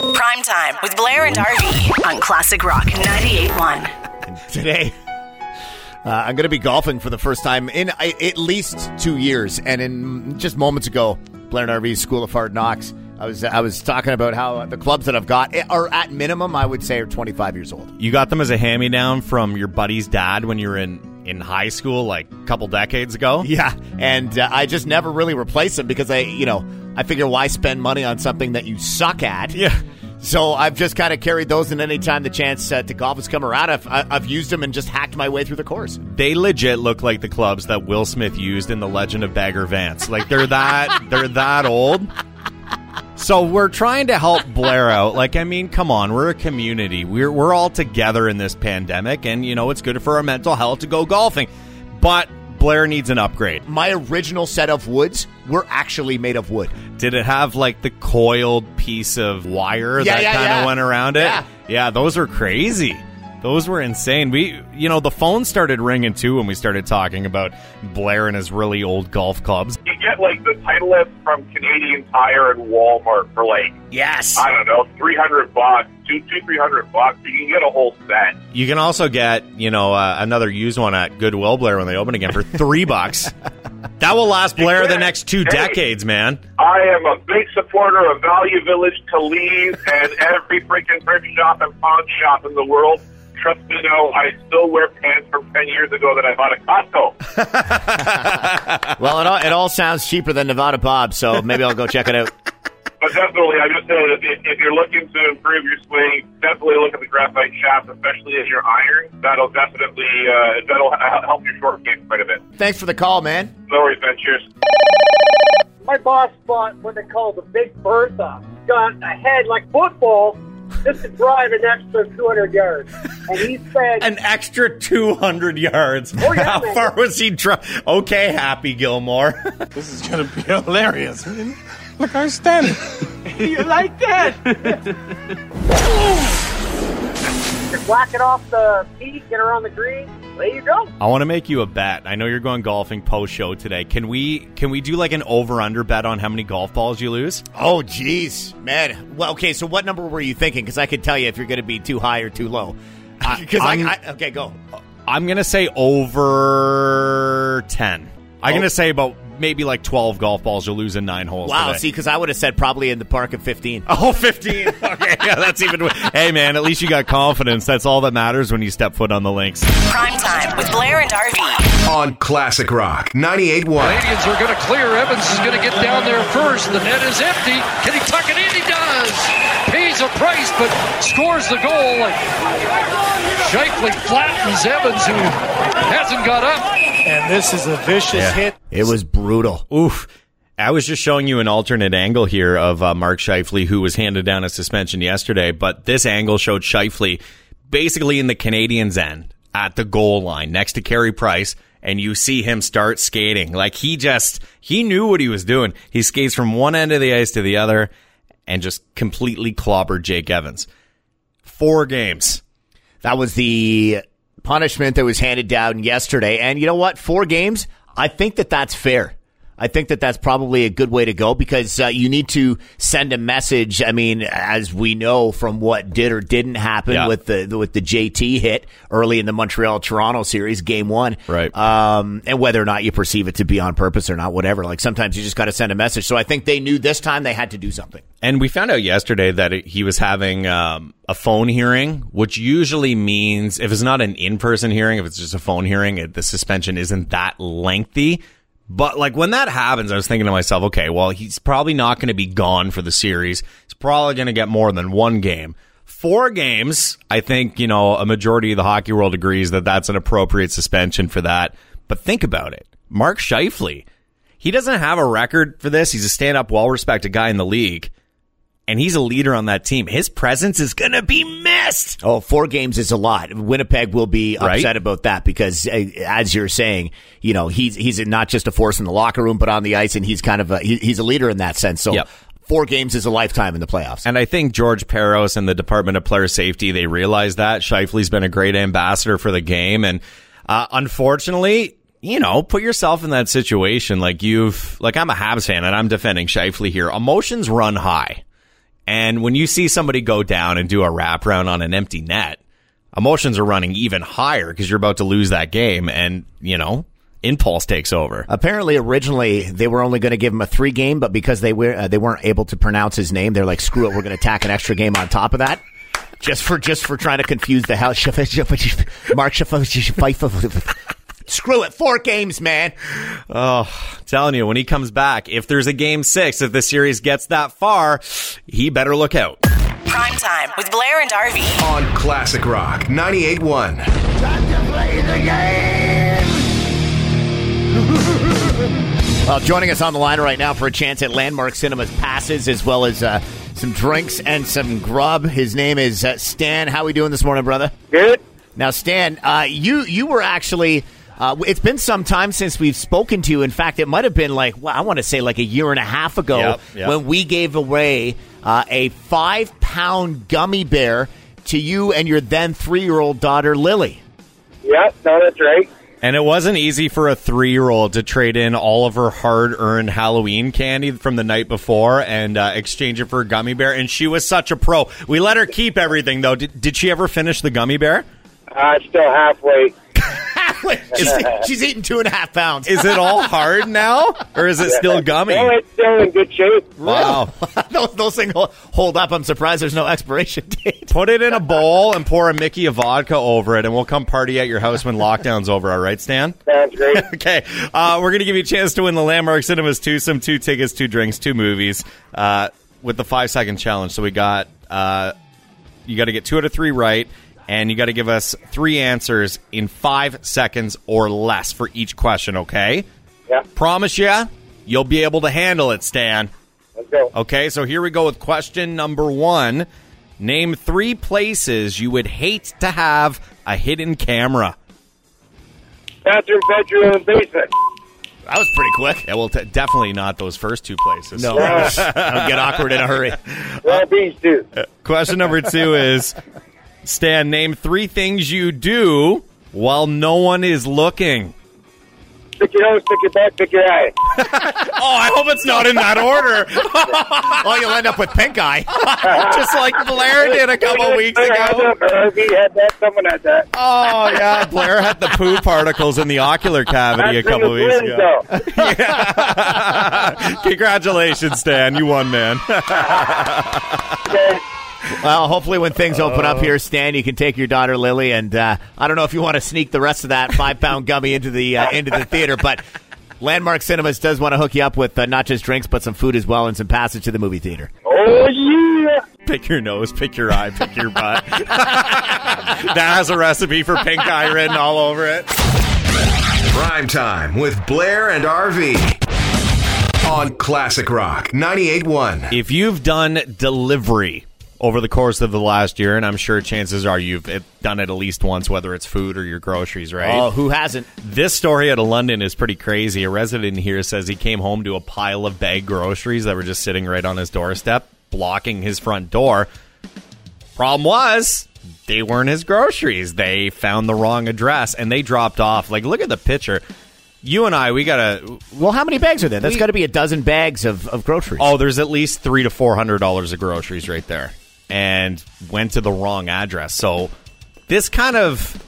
Prime time with Blair and RV on Classic Rock 98.1. today. Uh, I'm going to be golfing for the first time in uh, at least two years, and in just moments ago, Blair and RV's School of Hard Knocks. I was I was talking about how the clubs that I've got are at minimum, I would say, are 25 years old. You got them as a hand me down from your buddy's dad when you were in in high school, like a couple decades ago. Yeah, and uh, I just never really replaced them because I, you know, I figure why spend money on something that you suck at? Yeah. So I've just kind of carried those, and anytime the chance uh, to golf has come around, I've, I've used them and just hacked my way through the course. They legit look like the clubs that Will Smith used in The Legend of Bagger Vance. Like they're that they're that old. So we're trying to help Blair out. Like, I mean, come on, we're a community. We're we're all together in this pandemic, and you know it's good for our mental health to go golfing. But Blair needs an upgrade. My original set of woods were actually made of wood. Did it have like the coiled piece of wire Yeah, that yeah, kind of yeah. went around it? Yeah. yeah, those were crazy. Those were insane. We, you know, the phone started ringing too when we started talking about Blair and his really old golf clubs. you get like the Titleist from Canadian Tire and Walmart for like Yes. I don't know, three hundred bucks, two two three hundred bucks. You can get a whole set. You can also get, you know, uh, another used one at Goodwill Blair when they open again for three bucks. That will last Blair the next two Hey. decades, man. I am a big supporter of Value Village to leave and every freaking thrift shop and pawn shop in the world. Trust me, no, I still wear pants from ten years ago that I bought at Costco. Well, it all, it all sounds cheaper than Nevada Bob, so maybe I'll go check it out. But definitely, I'm just saying, if, if you're looking to improve your swing, definitely look at the graphite shaft, especially as your iron. That'll definitely uh, that'll help your short game quite a bit. Thanks for the call, man. No worries, man. Cheers. my boss bought what they call the Big Bertha. Got a head like football just to drive an extra 200 yards. And he said, An extra 200 yards. Oh, yeah, How man. far was he? Dri- okay, Happy Gilmore. This is gonna be hilarious. Look, I'm standing. you like that? Just whack it off the tee, get her on the green. There you go. I want to make you a bet. I know you're going golfing post show today. Can we can we do like an over under bet on how many golf balls you lose? Oh, jeez, man. Well, okay. So, what number were you thinking? Because I could tell you if you're going to be too high or too low. Because I, I'm- I, okay, go. I'm gonna say over ten. I'm Oh. gonna say about maybe like 12 golf balls you'll lose in nine holes. Wow. today. See, because I would have said probably in the park of 15. Oh, 15. Okay, yeah, that's even. Hey, man, at least you got confidence. That's all that matters when you step foot on the links. Prime time with Blair and RV. on Classic Rock 98.1. Canadiens are going to clear. Evans is going to get down there first. The net is empty. Can he tuck it in? He does. Pays a price, but scores the goal. And Scheifele flattens Evans, who hasn't got up. And this is a vicious hit. It was brutal. Oof. I was just showing you an alternate angle here of uh, Mark Scheifele, who was handed down a suspension yesterday, but this angle showed Scheifele basically in the Canadiens' end at the goal line next to Carey Price, and you see him start skating. Like he just, he knew what he was doing. He skates from one end of the ice to the other and just completely clobbered Jake Evans. Four games. That was the punishment that was handed down yesterday. And you know what? Four games. I think that that's fair. I think that that's probably a good way to go because uh, you need to send a message. I mean, as we know from what did or didn't happen Yeah. with the with the JT hit early in the Montreal Toronto series, game one, Right. Um, and whether or not you perceive it to be on purpose or not, whatever. Like sometimes you just got to send a message. So I think they knew this time they had to do something. And we found out yesterday that it, he was having um, a phone hearing, which usually means if it's not an in-person hearing, if it's just a phone hearing, it, the suspension isn't that lengthy. But like when that happens, I was thinking to myself, okay, well, he's probably not going to be gone for the series. He's probably going to get more than one game. Four games, I think, you know, a majority of the hockey world agrees that that's an appropriate suspension for that. But think about it. Mark Scheifele, he doesn't have a record for this. He's a stand up, well respected guy in the league. And he's a leader on that team. His presence is going to be missed. Oh, four games is a lot. Winnipeg will be Right. upset about that because, uh, as you're saying, you know he's he's not just a force in the locker room, but on the ice, and he's kind of a he, he's a leader in that sense. So, Yep. four games is a lifetime in the playoffs. And I think George Parros and the Department of Player Safety, they realize that. Scheifele's been a great ambassador for the game. And uh, unfortunately, you know, put yourself in that situation. Like you've, like I'm a Habs fan and I'm defending Scheifele here. Emotions run high. And when you see somebody go down and do a wraparound on an empty net, emotions are running even higher because you're about to lose that game, and you know impulse takes over. Apparently, originally they were only going to give him a three game, but because they were uh, they weren't able to pronounce his name, they're like, screw it, we're going to tack an extra game on top of that. Just for just for trying to confuse the hell, Mark Screw it, four games, man. Oh, I'm telling you, when he comes back, if there's a game six, if the series gets that far, he better look out. Prime time with Blair and RV. On Classic Rock 98.1. Well, joining us on the line right now for a chance at Landmark Cinemas passes, as well as uh, some drinks and some grub. His name is uh, Stan. How we doing this morning, brother? Good. Now, Stan, uh, you you were actually. Uh, it's been some time since we've spoken to you. In fact, it might have been like well, I want to say like a year and a half ago Yep, yep. when we gave away uh, a five pound gummy bear to you and your then three year old daughter Lily. Yeah, no, that's right. And it wasn't easy for a three year old to trade in all of her hard earned Halloween candy from the night before and uh, exchange it for a gummy bear. And she was such a pro. We let her keep everything, though. Did, did she ever finish the gummy bear? Uh, still halfway. she's, she's eating two and a half pounds. Is it all hard now? Or is it still gummy? No, it's still in good shape. Wow. those, those things hold up. I'm surprised there's no expiration date. Put it in a bowl and pour a Mickey of vodka over it, and we'll come party at your house when lockdown's over. All right, Stan? Sounds great. Okay, uh, we're going to give you a chance to win the Landmark Cinemas two, some two tickets, two drinks, two movies uh, with the five second challenge. So we got uh, you got to get two out of three right, and you got to give us three answers in five seconds or less for each question. Okay? yeah, Promise you, you'll be able to handle it, Stan. let's go. Okay, so here we go with question number one. Name three places you would hate to have a hidden camera. Bathroom, bedroom, and basement. That was pretty quick. Yeah, well, t- definitely not those first two places. No, I'll get awkward in a hurry. Well, bees too. Uh, question number two is Stan, name three things you do while no one is looking. Stick your nose, stick your back, stick your eye. Oh, I hope it's not in that order. Oh, you'll end up with pink eye. Just like Blair did a couple weeks Blair had ago. that, had that. Someone had that. Oh, yeah. Blair had the poo particles in the ocular cavity a couple weeks twins, ago. though. Congratulations, Stan. You won, man. Okay. Well, hopefully, when things open up here, Stan, you can take your daughter Lily, and uh, I don't know if you want to sneak the rest of that five pound gummy into the uh, into the theater, but Landmark Cinemas does want to hook you up with uh, not just drinks, but some food as well, and some passage to the movie theater. Oh, yeah. pick your nose, pick your eye, pick your butt. that has a recipe for pink eye written all over it. Prime time with Blair and RV. On Classic Rock 98.1. If you've done delivery over the course of the last year, and I'm sure chances are you've eh, done it at least once, whether it's food or your groceries, right? Oh, who hasn't? This story out of London is pretty crazy. A resident here says he came home to a pile of bag groceries that were just sitting right on his doorstep, blocking his front door. Problem was, they weren't his groceries. They found the wrong address and they dropped off. Like, look at the picture. You and I, we gotta. Well, how many bags are there? That's got to be a dozen bags of, of groceries. Oh, there's at least three to four hundred dollars of groceries right there, and went to the wrong address. So this kind of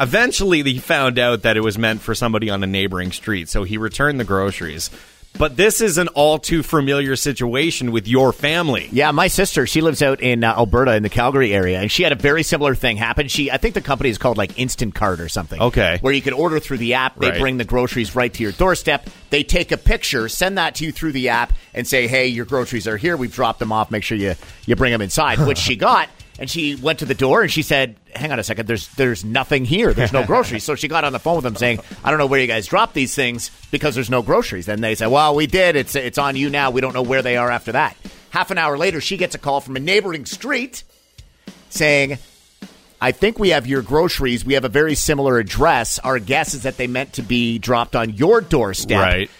eventually he found out that it was meant for somebody on a neighboring street. So he returned the groceries. But this is an all too familiar situation with your family. Yeah, my sister, she lives out in uh, Alberta in the Calgary area, and she had a very similar thing happen. She, I think the company is called like Instant Cart or something. Okay. Where you can order through the app, they Right. bring the groceries right to your doorstep. They take a picture, send that to you through the app, and say, "Hey, your groceries are here. We've dropped them off. Make sure you you bring them inside." Which she got. And she went to the door and she said, "Hang on a second. There's there's nothing here. There's no groceries." so she got on the phone with them saying, "I don't know where you guys dropped these things because there's no groceries." Then they said, "Well, we did. It's it's on you now. We don't know where they are after that." Half an hour later, she gets a call from a neighboring street saying, I think we have your groceries. We have a very similar address. Our guess is that they meant to be dropped on your doorstep. Right.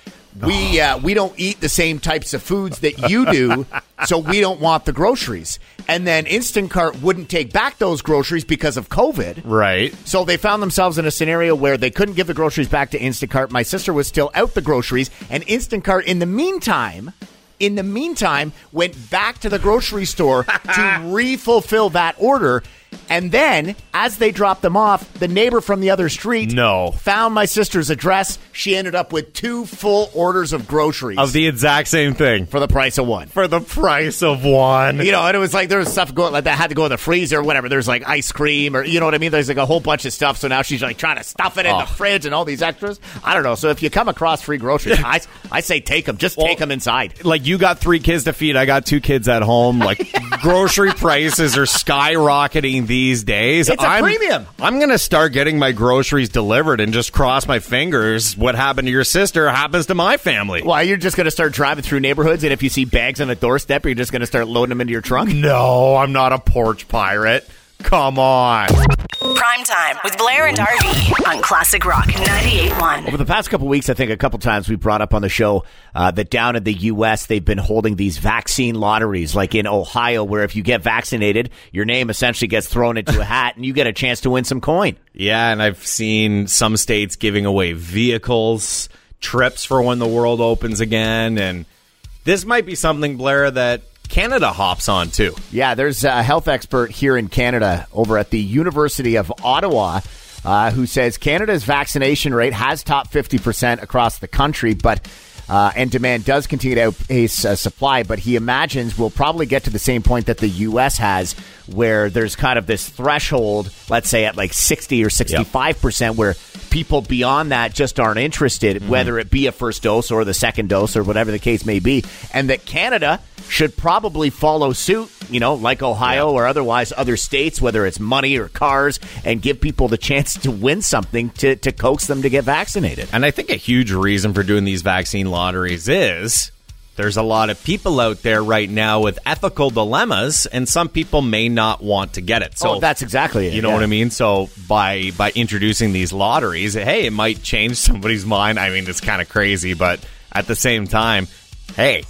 We uh, we don't eat the same types of foods that you do, so we don't want the groceries. And then Instacart wouldn't take back those groceries because of COVID. Right. So they found themselves in a scenario where they couldn't give the groceries back to Instacart. My sister was still out the groceries, and Instacart, in the meantime, in the meantime, went back to the grocery store to re-fulfill that order. And then, as they dropped them off, the neighbor from the other street No. found my sister's address. She ended up with two full orders of groceries Of the exact same thing. for the price of one. For the price of one. You know, and it was like there was stuff going like that had to go in the freezer or whatever. There's like ice cream or you know what I mean. There's like a whole bunch of stuff. So now she's like trying to stuff it in the fridge and all these extras. I don't know. So if you come across free groceries, I, I say take them. Just take 'em take them inside. like you got three kids to feed. I got two kids at home. Like grocery prices are skyrocketing these days. It's a I'm, premium. I'm gonna start getting my groceries delivered and just cross my fingers. What happened to your sister happens to my family. Why you're just going to start driving through neighborhoods and if you see bags on a doorstep, you're just going to start loading them into your trunk. No, I'm not a porch pirate. Come on. Prime time with Blair and RV on Classic Rock 98.1. Over the past couple weeks, I think a couple times we brought up on the show uh, that down in the U.S. they've been holding these vaccine lotteries, like in Ohio, where if you get vaccinated, your name essentially gets thrown into a hat and you get a chance to win some coin. Yeah, and I've seen some states giving away vehicles, trips for when the world opens again, and this might be something, Blair, that Canada hops on too. Yeah, there's a health expert here in Canada over at the University of Ottawa uh, who says Canada's vaccination rate has topped 50% across the country, but uh, and demand does continue to outpace uh, supply. But he imagines we'll probably get to the same point that the U.S. has, where there's kind of this threshold, let's say at like 60 or 65%, where people beyond that just aren't interested, whether it be a first dose or the second dose or whatever the case may be. And that Canada should probably follow suit, you know, like Ohio or otherwise other states, whether it's money or cars, and give people the chance to win something to, to coax them to get vaccinated. And I think a huge reason for doing these vaccine lotteries is there's a lot of people out there right now with ethical dilemmas, and some people may not want to get it. So oh, that's exactly it. You know yeah. what I mean? So by by introducing these lotteries, hey, it might change somebody's mind. I mean, it's kind of crazy, but at the same time, hey,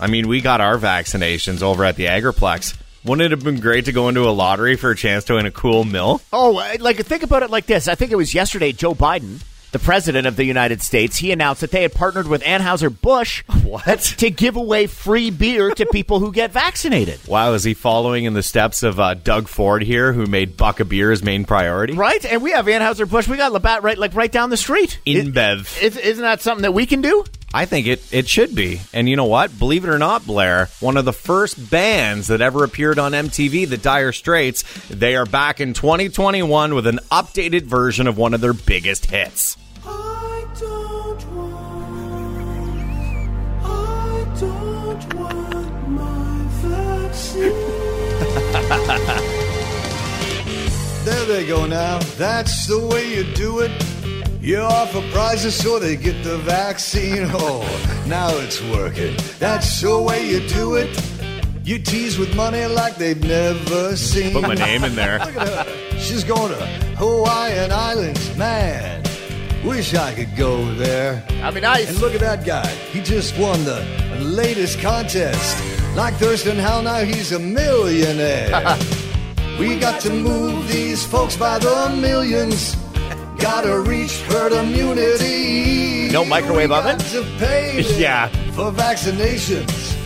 I mean, we got our vaccinations over at the Agriplex. Wouldn't it have been great to go into a lottery for a chance to win a cool mill? Oh, uh, like think about it like this. I think it was yesterday. Joe Biden, the president of the United States, he announced that they had partnered with Anheuser Busch What? to give away free beer to people who get vaccinated. Wow, is he following in the steps of uh, Doug Ford here, who made Buck a beer his main priority? Right, and we have Anheuser Busch. We got Labatt right, like right down the street. InBev. Is, isn't that something that we can do? I think it, it should be. And you know what? Believe it or not, Blair, one of the first bands that ever appeared on MTV, the Dire Straits, they are back in 2021 with an updated version of one of their biggest hits. I don't want, I don't want my vaccine. there they go now. That's the way you do it. You offer prizes so they get the vaccine. Oh, now it's working. That's the way you do it. You tease with money like they've never seen. Put my name in there. Look at her. She's going to Hawaiian Islands. Man, wish I could go there. That'd be nice. And look at that guy. He just won the latest contest. Like Thurston Howell, now he's a millionaire. we got to move these folks by the millions. Gotta reach herd immunity. No microwave oven? to pay Yeah. for vaccinations.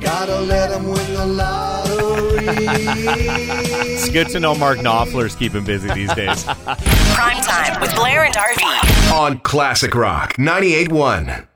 Gotta let them win the lottery. It's good to know Mark Knopfler's keeping busy these days. Prime time with Blair and RV. on Classic Rock 98.1.